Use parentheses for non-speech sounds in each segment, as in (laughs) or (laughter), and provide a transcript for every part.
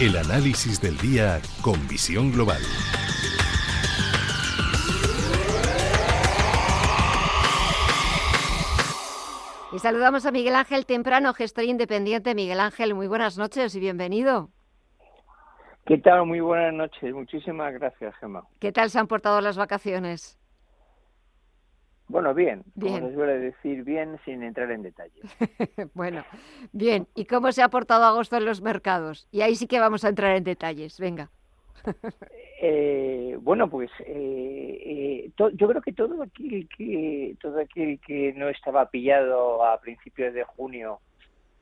El análisis del día con visión global. Y saludamos a Miguel Ángel Temprano, gestor independiente. Miguel Ángel, muy buenas noches y bienvenido. ¿Qué tal? Muy buenas noches. Muchísimas gracias, Gemma. ¿Qué tal se han portado las vacaciones? Bueno, bien, como se suele decir, bien sin entrar en detalles. (laughs) bueno, bien. ¿Y cómo se ha portado agosto en los mercados? Y ahí sí que vamos a entrar en detalles. Venga. eh, bueno, pues eh, eh, yo creo que todo aquel que todo aquel que no estaba pillado a principios de junio,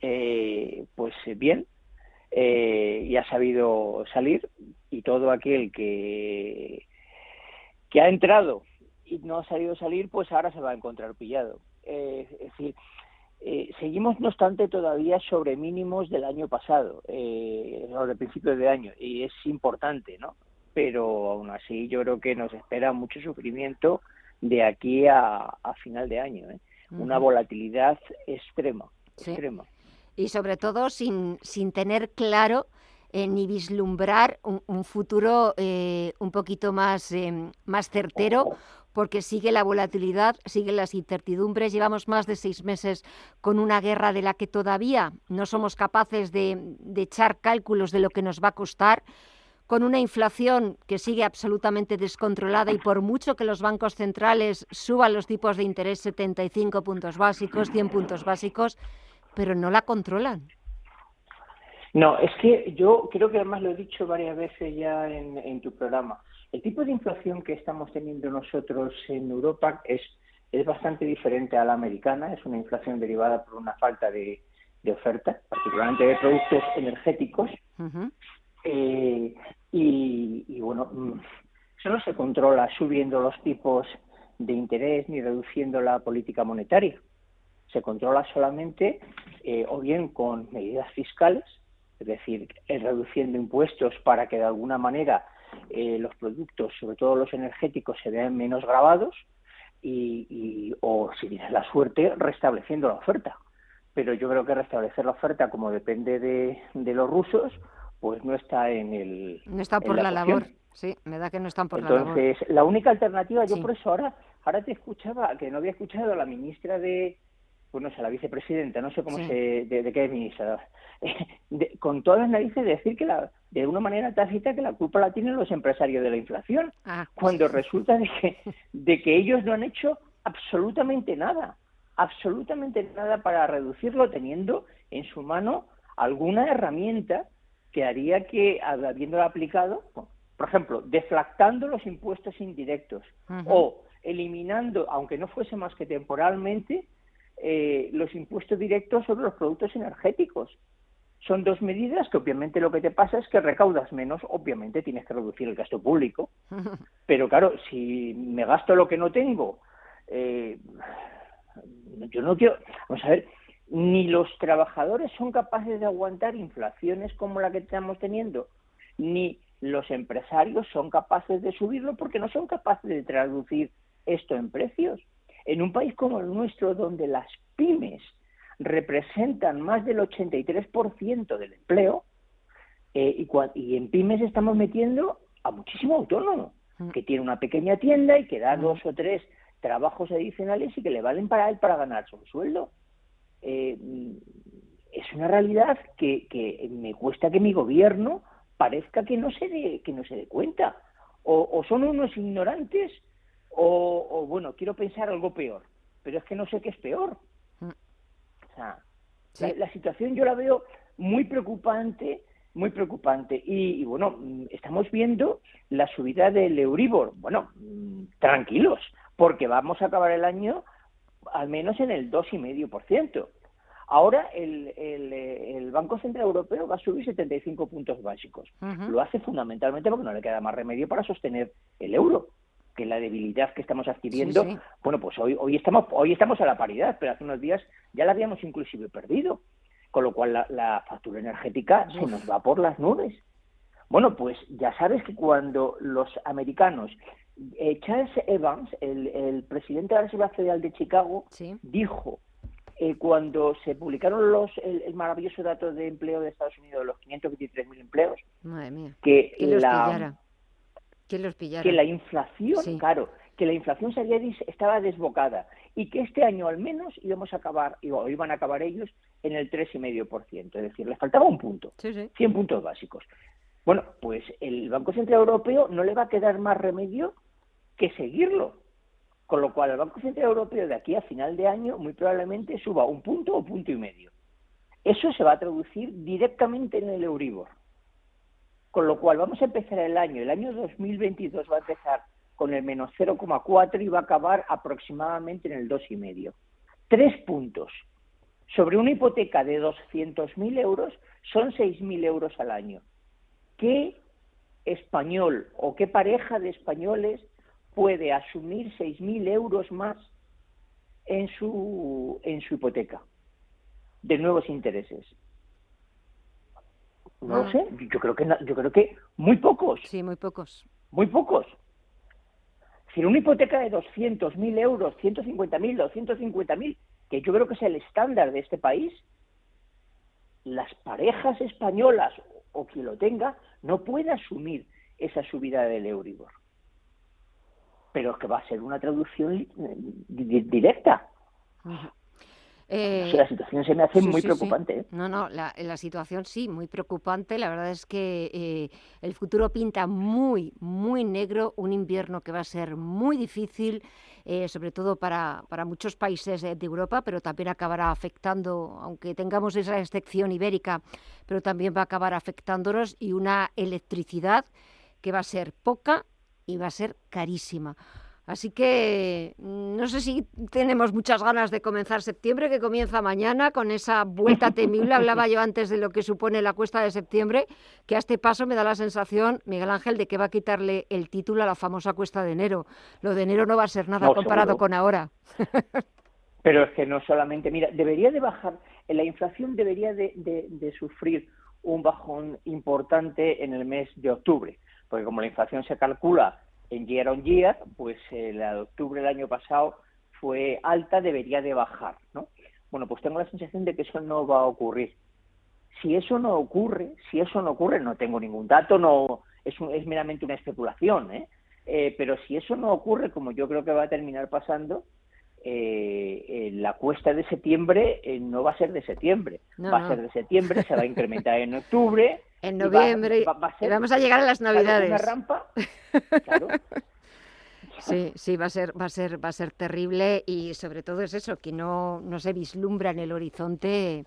eh, pues bien, y ha sabido salir, y todo aquel que que ha entrado y no ha salido salir, pues ahora se va a encontrar pillado. Eh, es decir, eh, seguimos, no obstante, todavía sobre mínimos del año pasado, eh, sobre principios de año, y es importante, ¿no? Pero aún así yo creo que nos espera mucho sufrimiento de aquí a, final de año, ¿eh? Una volatilidad extrema, extrema. Y sobre todo sin, sin tener claro eh, ni vislumbrar un, un futuro un poquito más, más certero porque sigue la volatilidad, siguen las incertidumbres. Llevamos más de seis meses con una guerra de la que todavía no somos capaces de, echar cálculos de lo que nos va a costar con una inflación que sigue absolutamente descontrolada y por mucho que los bancos centrales suban los tipos de interés 75 puntos básicos, 100 puntos básicos, pero no la controlan. No, es que yo creo que además lo he dicho varias veces ya en tu programa. El tipo de inflación que estamos teniendo nosotros en Europa es, es bastante diferente a la americana, es una inflación derivada por una falta de, oferta, particularmente de productos energéticos. Eh, y, bueno, mm, eso no se controla subiendo los tipos de interés ni reduciendo la política monetaria. Se controla solamente eh, o bien con medidas fiscales, es decir, reduciendo impuestos para que de alguna manera eh, los productos, sobre todo los energéticos, se vean menos grabados y, o, si tienes la suerte, restableciendo la oferta. Pero yo creo que restablecer la oferta, como depende de, los rusos, pues no está en el. No está por la, labor. Sí, me da que no están por la labor. Entonces, la única alternativa, yo por eso ahora, ahora te escuchaba, que no había escuchado a la ministra de, pues no sé, la vicepresidenta, no sé cómo se, de, qué es ministra, (laughs) con todas las narices de decir que la, de una manera tácita que la culpa la tienen los empresarios de la inflación, ah, cuando resulta de que, de que ellos no han hecho absolutamente nada, absolutamente nada para reducirlo, teniendo en su mano alguna herramienta que haría que, habiéndolo aplicado, por ejemplo, deflactando los impuestos indirectos o eliminando, aunque no fuese más que temporalmente, eh, los impuestos directos sobre los productos energéticos son dos medidas que obviamente lo que te pasa es que recaudas menos, obviamente tienes que reducir el gasto público, (laughs) pero claro, si me gasto lo que no tengo, eh, yo no quiero, vamos a ver, ni los trabajadores son capaces de aguantar inflaciones como la que estamos teniendo, ni los empresarios son capaces de subirlo porque no son capaces de traducir esto en precios. En un país como el nuestro, donde las pymes representan más del 83% del empleo eh, y, en pymes estamos metiendo a muchísimo autónomo mm. que tiene una pequeña tienda y que da mm. dos o tres trabajos adicionales y que le valen para él para ganarse un sueldo. Eh, es una realidad que, que, me cuesta que mi gobierno parezca que no se dé, que no se dé cuenta. O, son unos ignorantes o, o, bueno, quiero pensar algo peor, pero es que no sé qué es peor la, situación yo la veo muy preocupante, muy preocupante. Y, bueno, mm, estamos viendo la subida del Euribor. Bueno, mm, tranquilos, porque vamos a acabar el año al menos en el 2,5%. Ahora el, el, Banco Central Europeo va a subir 75 puntos básicos. Lo hace fundamentalmente porque no le queda más remedio para sostener el euro que la debilidad que estamos adquiriendo, bueno, pues hoy, hoy, estamos, hoy estamos a la paridad, pero hace unos días ya la habíamos inclusive perdido, con lo cual la, factura energética se nos va por las nubes. Bueno, pues ya sabes que cuando los americanos, eh, Charles Evans, el, presidente de la Reserva Federal de Chicago, dijo eh, cuando se publicaron los el, maravilloso dato de empleo de Estados Unidos, los 523.000 empleos, que la, que la inflación, claro, que la inflación se había, estaba desbocada y que este año al menos íbamos a acabar, o iban a acabar ellos en el 3,5%, es decir, les faltaba un punto, 100 puntos básicos. Bueno, pues el Banco Central Europeo no le va a quedar más remedio que seguirlo, con lo cual el Banco Central Europeo de aquí a final de año muy probablemente suba un punto o punto y medio. Eso se va a traducir directamente en el Euribor. Con lo cual vamos a empezar el año, el año 2022 va a empezar con el menos 0,4 y va a acabar aproximadamente en el 2,5. Tres puntos. Sobre una hipoteca de 200.000 euros son 6.000 euros al año. ¿Qué español o qué pareja de españoles puede asumir 6.000 euros más en su, en su hipoteca de nuevos intereses? No lo sé, yo creo que yo creo que muy pocos. Sí, muy pocos. Muy pocos. Si una hipoteca de 200.000 euros, 150.000, 250.000, que yo creo que es el estándar de este país, las parejas españolas o quien lo tenga no puede asumir esa subida del Euribor. Pero es que va a ser una traducción directa. Eh, la situación se me hace muy preocupante. ¿eh? No, no, la, situación sí, muy preocupante. La verdad es que eh, el futuro pinta muy, muy negro. Un invierno que va a ser muy difícil, sobre todo para, para, muchos países de Europa, pero también acabará afectando, aunque tengamos esa excepción ibérica, pero también va a acabar afectándonos y una electricidad que va a ser poca y va a ser carísima. Así que mm, no sé si tenemos muchas ganas de comenzar septiembre, que comienza mañana con esa vuelta temible. Hablaba yo antes de lo que supone la cuesta de septiembre, que a este paso me da la sensación, Miguel Ángel, de que va a quitarle el título a la famosa cuesta de enero. Lo de enero no va a ser nada comparado con ahora. (laughs) Pero es que no solamente, mira, debería de bajar, la inflación debería de sufrir un bajón importante en el mes de octubre, porque como la inflación se calcula en year on year, pues el de octubre del año pasado fue alta, debería de bajar, ¿no? Bueno, pues tengo la sensación de que eso no va a ocurrir. Si eso no ocurre, si eso no ocurre, no tengo ningún dato, no es, es meramente una especulación, ¿eh? ¿eh? Pero si eso no ocurre, como yo creo que va a terminar pasando, eh, la cuesta de septiembre eh, no va a ser de septiembre, va a ser de septiembre, se va a incrementar en octubre, (laughs) en noviembre. vamos a llegar a las navidades. Una rampa. (laughs) Sí, sí, va a ser, va a ser, va a ser terrible y sobre todo es eso, que no, no se vislumbra en el horizonte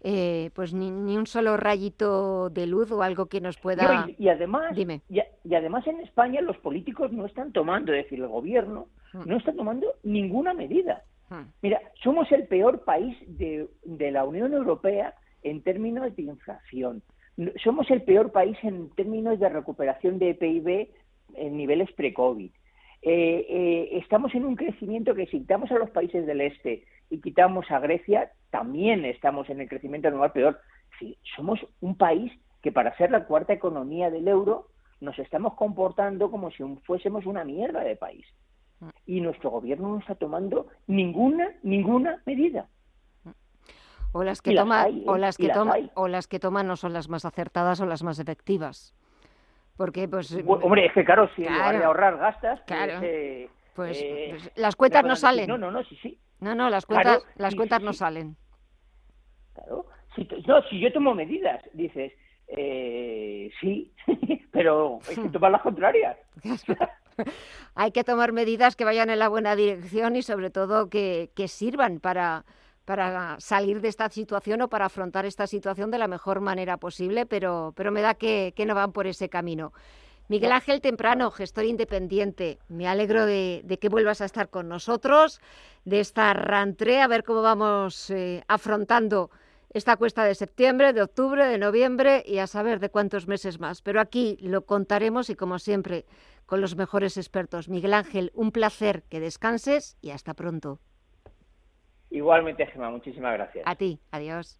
eh, pues ni, ni, un solo rayito de luz o algo que nos pueda. y, además, Dime. Y, además en España los políticos no están tomando, es decir, el gobierno. No está tomando ninguna medida. Hmm. Mira, somos el peor país de, de la Unión Europea en términos de inflación somos el peor país en términos de recuperación de PIB en niveles pre-COVID. Eh, eh, estamos en un crecimiento que si quitamos a los países del este y quitamos a Grecia, también estamos en el crecimiento anual peor. Sí, somos un país que para ser la cuarta economía del euro nos estamos comportando como si fuésemos una mierda de país. Y nuestro gobierno no está tomando ninguna, ninguna medida. O las que toman ¿eh? o las que toman o las que toman no son las más acertadas o las más efectivas. Porque pues hombre es que claro si claro, ahorrar gastas pues, claro, eh, pues, eh, pues, las cuentas no salen. no no no sí sí. No no las cuentas las cuentas no salen. Claro si, no si yo tomo medidas dices eh, sí (laughs) pero hay que tomar las contrarias (laughs) (laughs) hay que tomar medidas que vayan en la buena dirección y sobre todo que, sirvan para para salir de esta situación o para afrontar esta situación de la mejor manera posible, pero, pero me da que, no van por ese camino. Miguel Ángel Temprano, gestor independiente, me alegro de, que vuelvas a estar con nosotros, de esta rantre, a ver cómo vamos eh, afrontando esta cuesta de septiembre, de octubre, de noviembre y a saber de cuántos meses más. Pero aquí lo contaremos y como siempre con los mejores expertos. Miguel Ángel, un placer que descanses y hasta pronto. Igualmente, Gemma, muchísimas gracias. A ti, adiós.